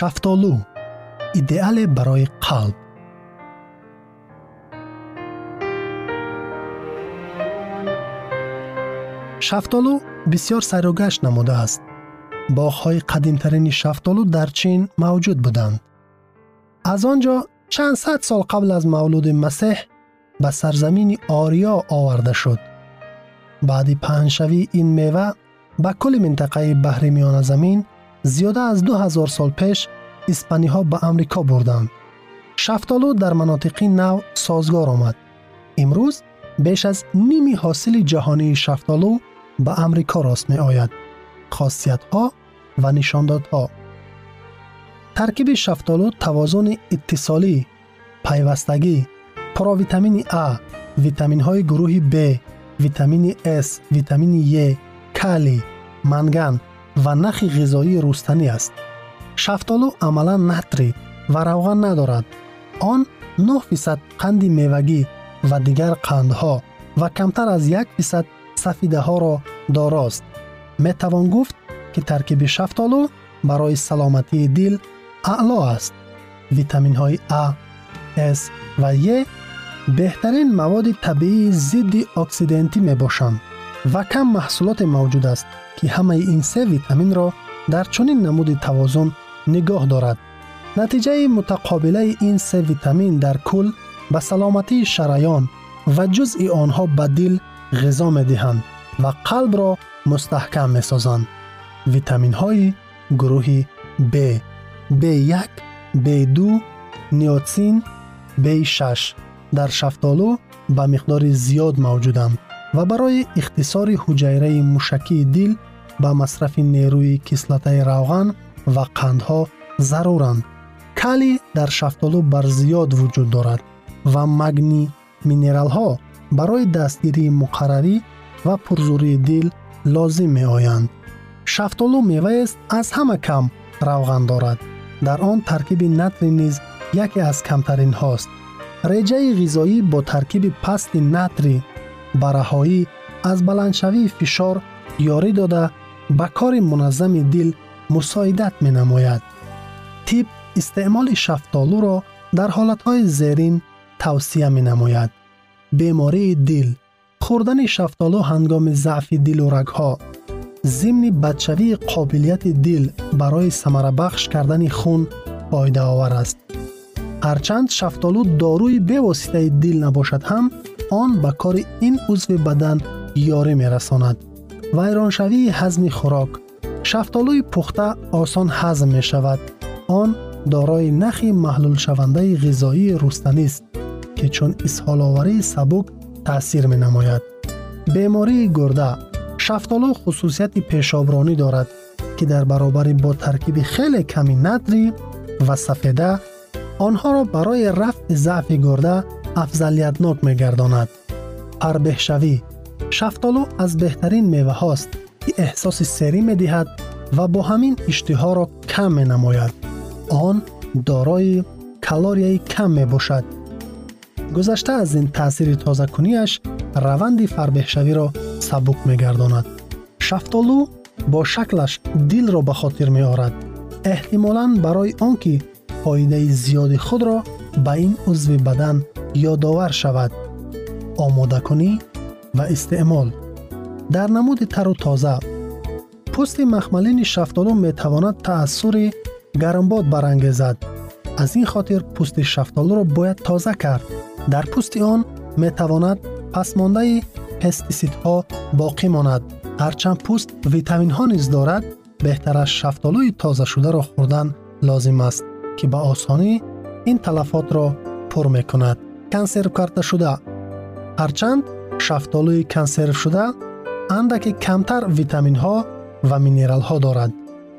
шафтолу идеале барои қалб. Шафтолу бисёр сайругашт намудааст. Боғҳои қадимтарини шафтолу дар чин мавҷуд буданд. Аз он ҷо чанд сад сол қабл аз мавлуди масеҳ ба сарзамини ориё оварда шуд. Баъди паҳншавӣ ин мева ба кулли минтақаи баҳримиёна замин зиёда аз ду ҳазор сол пеш испаниҳо ба амрико бурданд. шафтолу дар манотиқи нав созгор омад. имрӯз беш аз ними ҳосили ҷаҳонии шафтолу ба амрико рост меояд хосиятҳо ва нишондодҳо. таркиби шафтолу тавозуни иттисолӣ пайвастагӣ провитамини а витаминҳои гурӯҳи б витамини с витамини е калий манган و نخی غذایی روستنی است. شفتالو عملا نتری و روغن ندارد. آن 9 فیصد قند میوگی و دیگر قندها و کمتر از یک فیصد سفیده ها را داراست. می توان گفت که ترکیب شفتالو برای سلامتی دل اعلا است. ویتامین های A, S و E بهترین مواد و کم محصولات موجود است که همه این سه ویتامین را در چنین نمود توازن نگاه دارد نتیجه متقابله این سه ویتامین در کل به سلامتی شریان و جزء آنها به دل غذا می دهند و قلب را مستحکم می سازند. ویتامین های گروه B, B1, B2, نیوتسین، B6 در شفتالو به مقدار زیاد موجودند ва барои ихтисори ҳуҷайраи мушакии дил ба масрафи нерӯи кислатаи равған ва қандҳо заруранд. калий дар шафтолу барзиёд вуҷуд дорад ва магни минералҳо барои дастгирии муқаррарӣ ва пурзурии дил лозим меоянд. шафтолу меваест аз ҳама кам равған дорад. дар он таркиби натрӣ низ яке аз камтаринҳост реҷаи ғизоӣ бо таркиби пасти натрӣ برهایی از بلندشوی فشار یاری داده به کار منظم دل مساعدت می نماید. تیپ استعمال شفتالو را در حالتهای زیرین توصیه می نماید. بیماری دل خوردن شفتالو هنگام ضعف دل و رگها ضمن بدشوی قابلیت دل برای سمره بخش کردن خون آن به کار این عضو بدن یاری می رساند. ویرانشوی هضم خوراک شفتالوی پخته آسان هضم می شود. آن دارای نخی محلول شونده غذایی رستنی است که چون اسهال آوری سبک تاثیر می نماید. بیماری گرده شفتالو خصوصیت پیشابرانی دارد که در برابر با ترکیب خیلی کمی ندری و سفیده آنها را برای رفع ضعف گرده افضلیتناک می گرداند. پربهشوی شفتالو از بهترین میوه هاست که احساس سری می دهد و با همین اشتها را کم می نماید. آن دارای کالوری کم می باشد. گذشته از این تاثیر تازه کنیش روند فربهشوی را سبک می گرداند. شفتالو با شکلش دل را به خاطر می آرد. یادآور شود. آماده کنی و استعمال در نمود تر و تازه پوست مخملین شفتالو می تواند تأثیر گرمباد برانگیزد. از این خاطر پوست شفتالو را باید تازه کرد. در پوست آن می تواند پسمانده ها باقی ماند. هرچند پوست ویتامین ها نیز دارد، بهتر از شفتالوی تازه شده را خوردن لازم است که به آسانی این تلفات را پر می کند. کنسر کرده شده هرچند شفتالوی کنسرو شده اندکی کمتر ویتامین ها و مینرال ها دارد.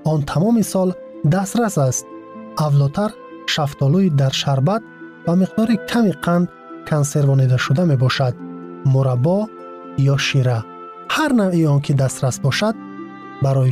آن تمام سال دسترس است. اولاتر شفتالوی در شربت و مقدار کمی قند کنسروانیده شده می باشد. مربا یا شیره هر نوعی آن که دسترس باشد برای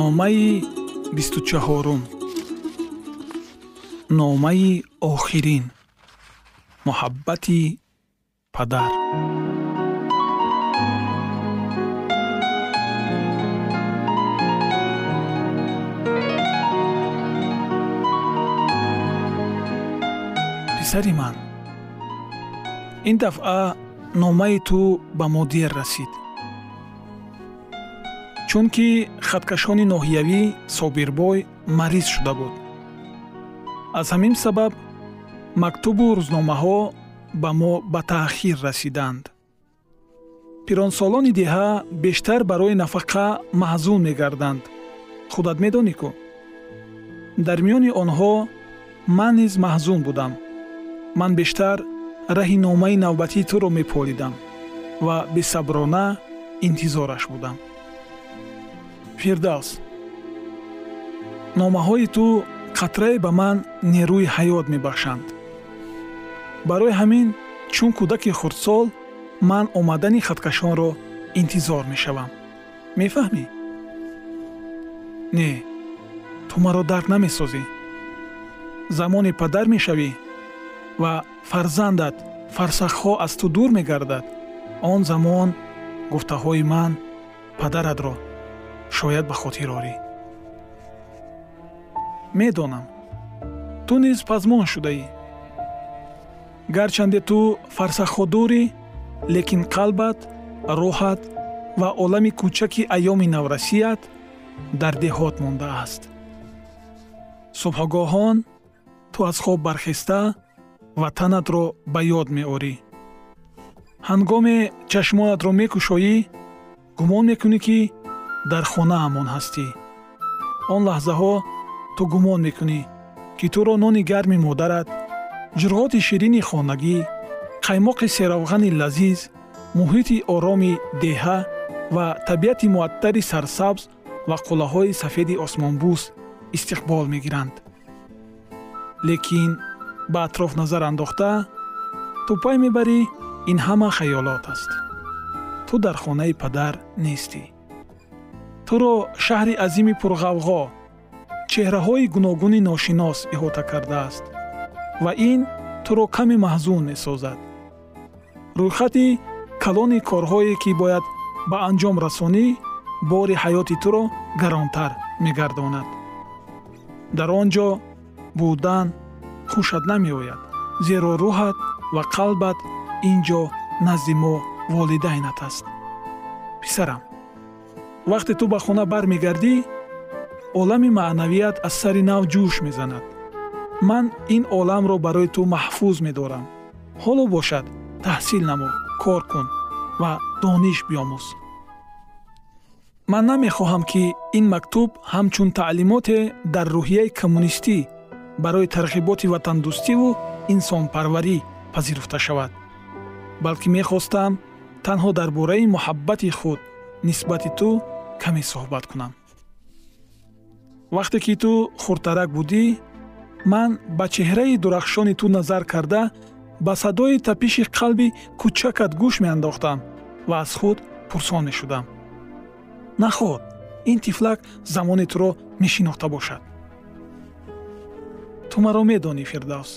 номаи бисту чаҳорум номаи охирин муҳаббати падар. Писари ман ин дафъа номаи ту ба мо дер расид чунки хаткашони ноҳиявӣ собирбой мариз шуда буд. Аз ҳамин сабаб мактубу рӯзномаҳо ба мо ба таъхир расиданд. Пиронсолони деҳа бештар барои нафақа маҳзун мегарданд. Худат медонӣ кӯ дар миёни онҳо ман низ маҳзун будам. Ман бештар раҳи номаи навбатии туро меполидам ва бесаброна интизораш будам фирдавс. Номаҳои ту қатрае ба ман нерӯи ҳаёт мебахшанд. Барои ҳамин чун кӯдаки хурдсол ман омадани хаткашонро интизор мешавам. Мефаҳмӣ? Не ту маро дарк намесозӣ. Замоне падар мешавӣ ва фарзандат фарсахҳо аз ту дур мегардад. Он замон гуфтаҳои ман падаратро шояд ба хотир орӣ. Медонам. Ту низ пазмон шудаӣ. Гарчанде ту фарсахҳо дурӣ лекин қалбат рӯҳат ва олами кӯчаки айёми наврасият дар деҳот мондааст субҳгоҳон ту аз хоб бархеста ватанатро ба ёд меорӣ. Ҳангоме чашмонатро мекушоӣ гумон мекунӣ ки дар хонаамон ҳастӣ. Он лаҳзаҳо ту гумон мекунӣ ки туро нони гарми модарат ҷурғоти ширини хонагӣ қаймоқи серавғани лазиз муҳити ороми деҳа ва табиати муаттари сарсабз ва қуллаҳои сафеди осмонбӯс истиқбол мегиранд. Лекин ба атроф назар андохта ту пай мебарӣ ин ҳама хаёлот аст. Ту дар хонаи падар нестӣ туро шаҳри азими пурғавғо чеҳраҳои гуногуни ношинос иҳота кардааст ва ин туро каме маҳзун месозад. Рӯйхати калони корҳое ки бояд ба анҷом расонӣ бори ҳаёти туро гаронтар мегардонад. Дар он ҷо будан хушад намеояд зеро рӯҳат ва қалбат ин ҷо назди мо волидайнат аст. Писарам вақте ту ба хона бармегардӣ олами маънавият аз сари нав ҷӯш мезанад. Ман ин оламро барои ту маҳфуз медорам. Ҳоло бошад таҳсил намо кор кун ва дониш биомӯз ман намехоҳам ки ин мактуб ҳамчун таълимоте дар рӯҳияи коммунистӣ барои тарғиботи ватандӯстиву инсонпарварӣ пазируфта шавад балки мехостам танҳо дар бораи муҳаббати худ нисбати ту каме суҳбат кунам. Вақте ки ту хурдтарак будӣ ман ба чеҳраи дурахшони ту назар карда ба садои тапиши қалби кӯчакат гӯш меандохтам ва аз худ пурсон мешудам. Наход ин тифлак замони туро мешинохта бошад. Ту маро медонӣ фирдавс.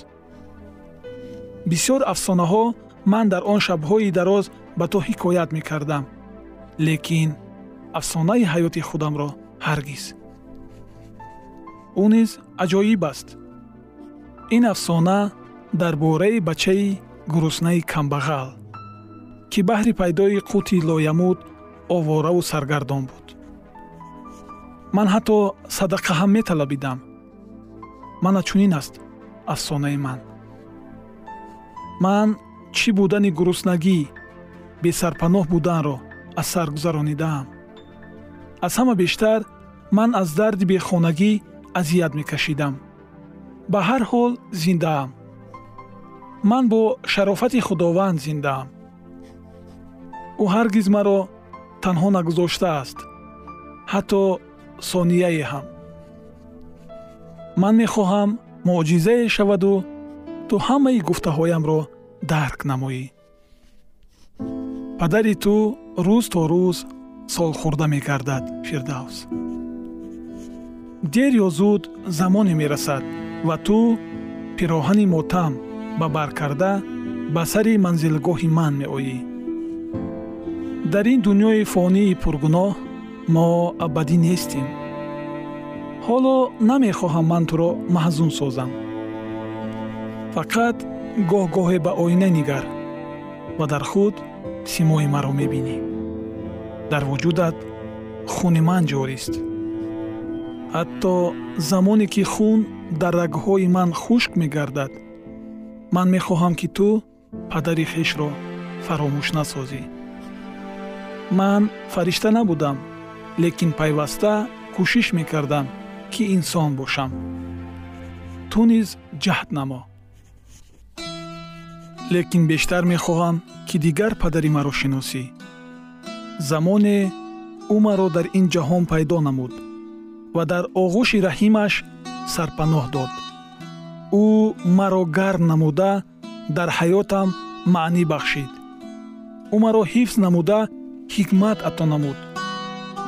Бисёр афсонаҳо ман дар он шабҳои дароз ба ту ҳикоят мекардам лекин афсонаи ҳаёти худамро ҳаргиз. Ӯ низ аҷоиб аст. Ин афсона дар бораи бачаи гуруснаи камбағал ки баҳри пайдои қути лоямуд овораву саргардон буд. Ман ҳатто садақа ҳам металабидам. Мана чунин аст афсонаи ман. Ман чӣ будани гуруснагӣ бесарпаноҳ буданро аз сар гузаронидаам аз ҳама бештар ман аз дарди бехонагӣ азият мекашидам. Ба ҳар ҳол зиндаам. Ман бо шарофати худованд зиндаам. Ӯ ҳаргиз маро танҳо нагузоштааст ҳатто сонияе ҳам. Ман мехоҳам муъҷизае шаваду ту ҳамаи гуфтаҳоямро дарк намоӣ падари ту рӯз то рӯз солхӯрда мегардад фирдавс дер ё зуд замоне мерасад ва ту пироҳани мотам ба бар карда ба сари манзилгоҳи ман меоӣ. Дар ин дуньёи фонии пургуноҳ мо абадӣ нестем. Ҳоло намехоҳам ман туро маҳзун созам. Фақат гоҳ гоҳе ба оина нигар ва дар худ симои маро мебинӣ. Дар вуҷудат хуни ман ҷорист. Ҳатто замоне ки хун дар рагҳои ман хушк мегардад ман мехоҳам ки ту падари хешро фаромӯш насозӣ. Ман фаришта набудам лекин пайваста кӯшиш мекардам ки инсон бошам. Ту низ ҷаҳд намо. Лекин бештар мехоҳам ки дигар падари маро шиносӣ. Замоне ӯ маро дар ин ҷаҳон пайдо намуд ва дар оғӯши раҳимаш сарпаноҳ дод. Ӯ маро гарм намуда дар ҳаётам маънӣ бахшид. Ӯ маро ҳифз намуда ҳикмат ато намуд.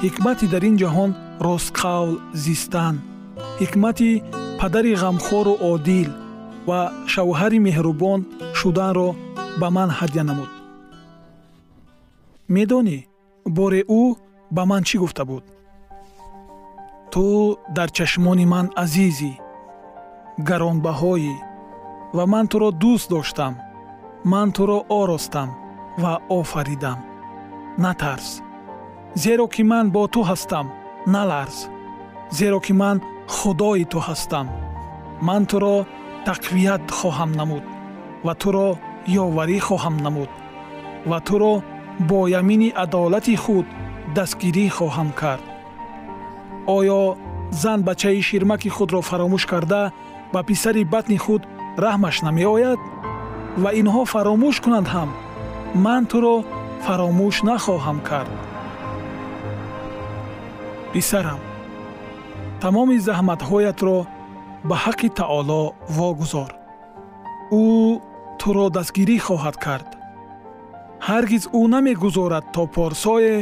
Ҳикмати дар ин ҷаҳон ростқавл зистан. Ҳикмати падари ғамхору одил ва шавҳари меҳрубон шуданро ба ман ҳадя намуд. Медонӣ боре ӯ ба ман чӣ гуфта буд? Ту дар чашмони ман азизӣ гаронбаҳоӣ ва ман туро дӯст доштам ман туро оростам ва офаридам. Натарс зеро ки ман бо ту ҳастам наларз зеро ки ман худои ту ҳастам. Ман туро тақвият хоҳам намуд ва туро ёварӣ хоҳам намуд ва туро бо ямини адолати худ дастгирӣ хоҳам кард. Оё зан бачаи ширмаки худро фаромӯш карда ба писари батни худ раҳмаш намеояд? Ва инҳо фаромӯш кунанд ҳам? Ман туро фаромӯш нахоҳам кард. Писарам тамоми заҳматҳоятро ба ҳаққи таоло вогузор. Ӯ туро дастгирӣ хоҳад кард. Ҳаргиз ӯ намегузорад то порсое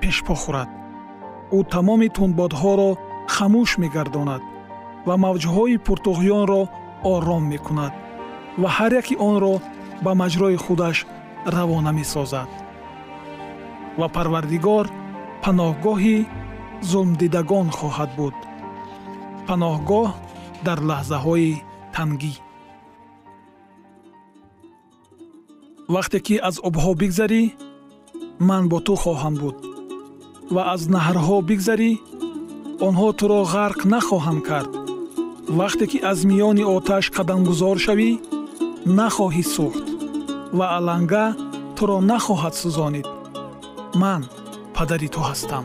пешпо хӯрад ӯ тамоми тунбодҳоро хамӯш мегардонад ва мавҷҳои пуртуғёнро ором мекунад ва ҳар яки онро ба маҷрои худаш равона месозад. Ва парвардигор паноҳгоҳи зулмдидагон хоҳад буд. Паноҳгоҳ дар лаҳзаҳои тангӣ вақте ки аз обҳо бигзарӣ ман бо ту хоҳам буд. ва аз наҳрҳо бигзарӣ онҳо туро ғарқ нахоҳанд кард. вақте ки аз миёни оташ қадамгузор шавӣ нахоҳӣ сӯхт ва аланга туро нахоҳад сӯзонид. ман падари ту ҳастам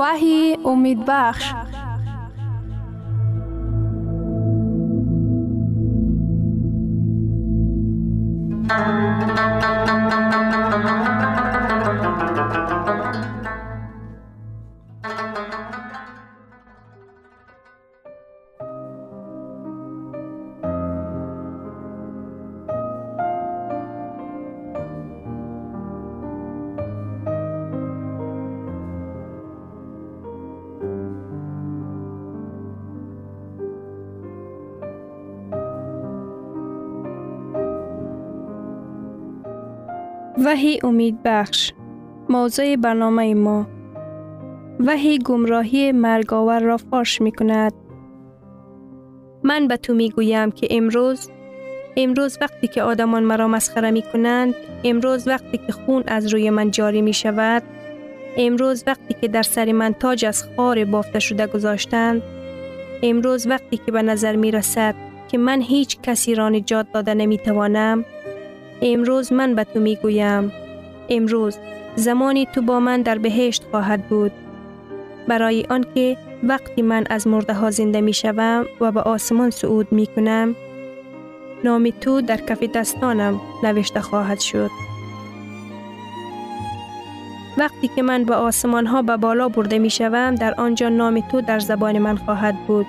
وحی امید بخش. وحی امید بخش موضوع برنامه ما. وحی گمراهی مرگاور را فاش می کند. من به تو می گویم که امروز امروز وقتی که آدمان مرا مسخره می کنند امروز وقتی که خون از روی من جاری می شود امروز وقتی که در سر من تاج از خار بافته شده گذاشتند امروز وقتی که به نظر می رسد که من هیچ کسی را نجات داده نمی توانم امروز من به تو می گویم امروز زمانی تو با من در بهشت خواهد بود. برای آنکه وقتی من از مرده ها زنده می شوم و به آسمان صعود می کنم نام تو در کف دستانم نوشته خواهد شد. وقتی که من به آسمان ها به بالا برده می شوم در آنجا نام تو در زبان من خواهد بود.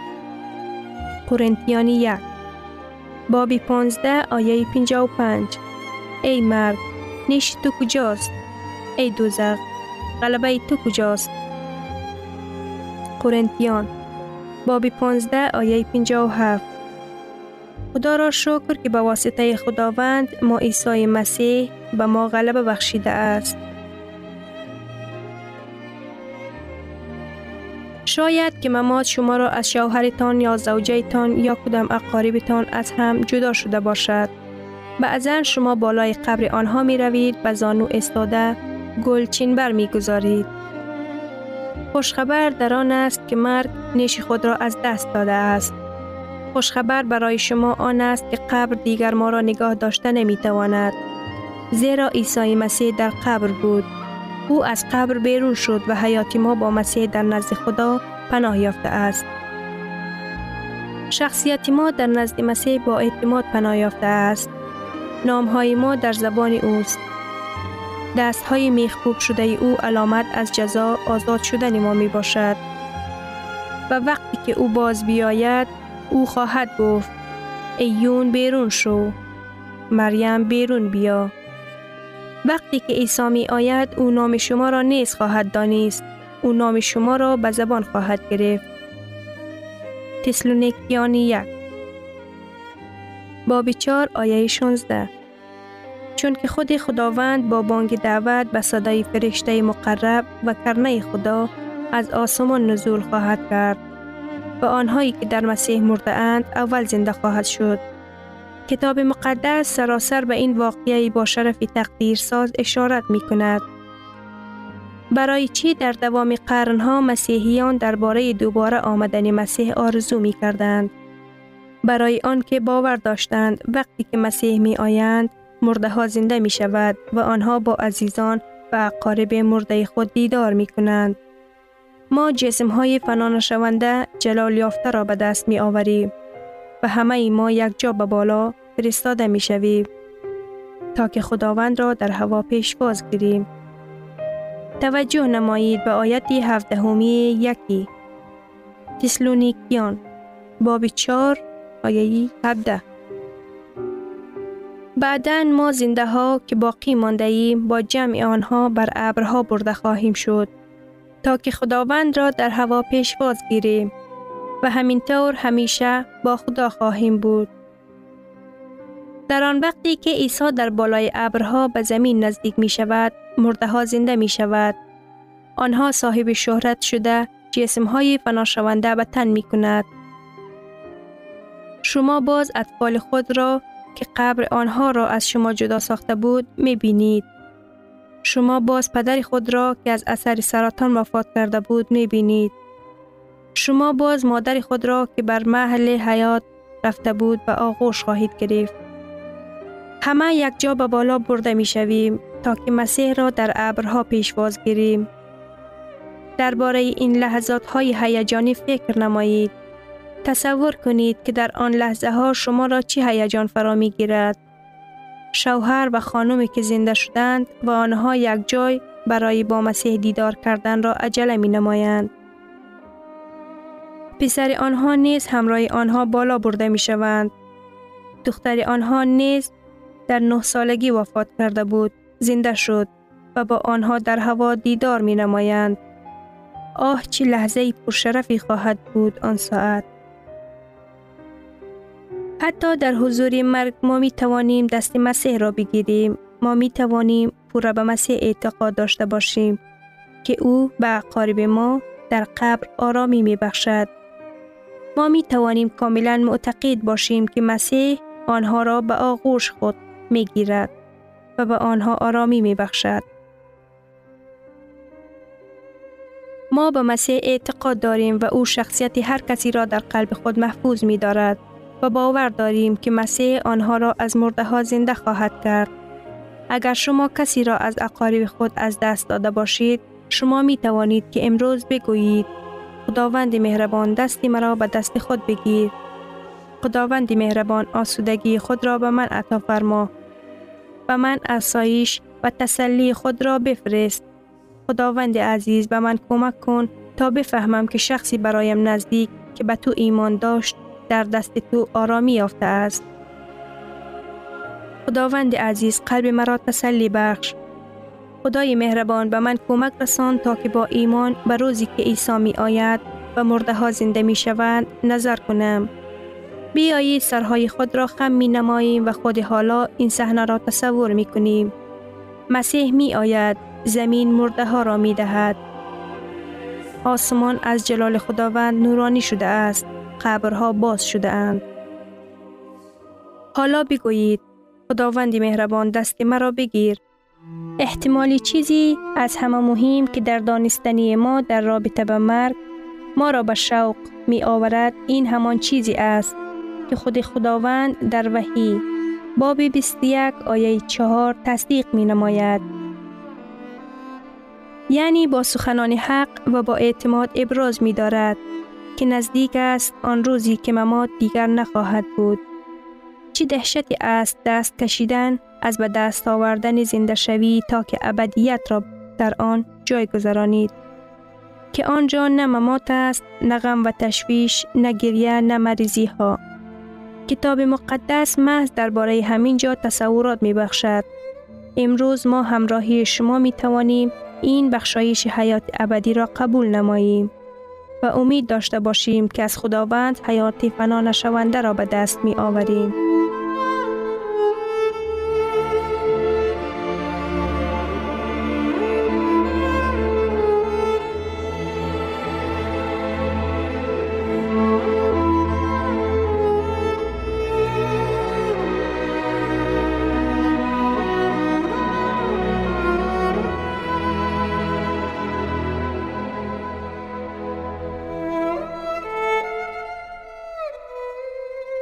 قرنتیانی یک بابی پانزده آیه پنج. ای مرگ نیش تو کجاست ای دوزخ غلبه تو کجاست قرنتیان بابی پانزده آیه هفت خدا را شکر که به واسطه خداوند ما عیسی مسیح به ما غلبه بخشیده است. شاید که ممات شما را از شوهرتان یا زوجهتان یا کدام اقاربتان از هم جدا شده باشد. بعضا شما بالای قبر آنها می روید به زانو استاده گلچین بر می گذارید. خوشخبر در آن است که مرگ نیش خود را از دست داده است. خوشخبر برای شما آن است که قبر دیگر ما را نگاه داشته نمی تواند. زیرا عیسی مسیح در قبر بود. او از قبر بیرون شد و حیات ما با مسیح در نزد خدا پناه یافته است. شخصیت ما در نزد مسیح با اعتماد پناه یافته است. نام های ما در زبان اوست. دست های میخکوب شده او علامت از جزا آزاد شدن ما می باشد. و وقتی که او باز بیاید او خواهد گفت ایون بیرون شو مریم بیرون بیا وقتی که عیسی می آید او نام شما را نیز خواهد دانست او نام شما را به زبان خواهد گرفت تسلونیکیانی یک باب چار آیه 16 چون که خود خداوند با بانگ دعوت به صدای فرشته مقرب و کرنه خدا از آسمان نزول خواهد کرد و آنهایی که در مسیح مرده اند اول زنده خواهد شد. کتاب مقدس سراسر به این واقعه با شرف تقدیرساز اشارت می کند. برای چی در دوام قرنها مسیحیان درباره دوباره آمدن مسیح آرزو می کردند؟ برای آنکه باور داشتند وقتی که مسیح می آیند مرده ها زنده می شود و آنها با عزیزان و اقارب مرده خود دیدار می کنند. ما جسم های فنا شونده جلال یافته را به دست می آوریم و همه ما یک جا به بالا فرستاده می شویم تا که خداوند را در هوا پیش باز گیریم. توجه نمایید به آیت هفدهمی یکی تسلونیکیان باب چار آیه هفده بعدا ما زنده ها که باقی مانده ایم با جمع آنها بر ابرها برده خواهیم شد تا که خداوند را در هوا پیشواز گیریم و همینطور همیشه با خدا خواهیم بود. در آن وقتی که عیسی در بالای ابرها به زمین نزدیک می شود، مرده ها زنده می شود. آنها صاحب شهرت شده جسم های فناشونده به تن می کند. شما باز اطفال خود را که قبر آنها را از شما جدا ساخته بود می بینید. شما باز پدر خود را که از اثر سرطان وفات کرده بود می بینید. شما باز مادر خود را که بر محل حیات رفته بود به آغوش خواهید گرفت. همه یک جا به بالا برده می شویم تا که مسیح را در ابرها پیشواز گیریم. درباره این لحظات های هیجانی فکر نمایید. تصور کنید که در آن لحظه ها شما را چی هیجان فرا می گیرد. شوهر و خانمی که زنده شدند و آنها یک جای برای با مسیح دیدار کردن را عجله می نمایند. پسر آنها نیز همراه آنها بالا برده می شوند. دختر آنها نیز در نه سالگی وفات کرده بود. زنده شد و با آنها در هوا دیدار می نمایند. آه چی لحظه پرشرفی خواهد بود آن ساعت. حتی در حضور مرگ ما می توانیم دست مسیح را بگیریم. ما می توانیم پورا به مسیح اعتقاد داشته باشیم که او به اقارب ما در قبر آرامی می بخشد. ما می توانیم کاملا معتقد باشیم که مسیح آنها را به آغوش خود می گیرد و به آنها آرامی می بخشد. ما به مسیح اعتقاد داریم و او شخصیت هر کسی را در قلب خود محفوظ می دارد و باور داریم که مسیح آنها را از مرده ها زنده خواهد کرد. اگر شما کسی را از اقارب خود از دست داده باشید، شما می توانید که امروز بگویید خداوند مهربان دستی مرا به دست خود بگیر. خداوند مهربان آسودگی خود را به من عطا فرما. به من اسایش و تسلی خود را بفرست. خداوند عزیز به من کمک کن تا بفهمم که شخصی برایم نزدیک که به تو ایمان داشت در دست تو آرامی یافته است. خداوند عزیز قلب مرا تسلی بخش. خدای مهربان به من کمک رسان تا که با ایمان به روزی که عیسی می آید و مرده ها زنده می شوند نظر کنم. بیایید سرهای خود را خم می نماییم و خود حالا این صحنه را تصور می کنیم. مسیح می آید زمین مرده ها را می دهد. آسمان از جلال خداوند نورانی شده است. قبرها باز شده اند. حالا بگویید خداوندی مهربان دست مرا بگیر. احتمالی چیزی از همه مهم که در دانستنی ما در رابطه به مرگ ما را به شوق می آورد این همان چیزی است که خود خداوند در وحی باب 21 آیه 4 تصدیق می نماید. یعنی با سخنان حق و با اعتماد ابراز می دارد که نزدیک است آن روزی که ممات دیگر نخواهد بود. چی دهشتی است دست کشیدن از به دست آوردن زنده شوی تا که ابدیت را در آن جای گذرانید. که آنجا نه ممات است، نه غم و تشویش، نه گریه، نه مریضی ها. کتاب مقدس محض درباره همین جا تصورات می بخشد. امروز ما همراهی شما می توانیم این بخشایش حیات ابدی را قبول نماییم. و امید داشته باشیم که از خداوند حیات فنا نشونده را به دست می آوریم.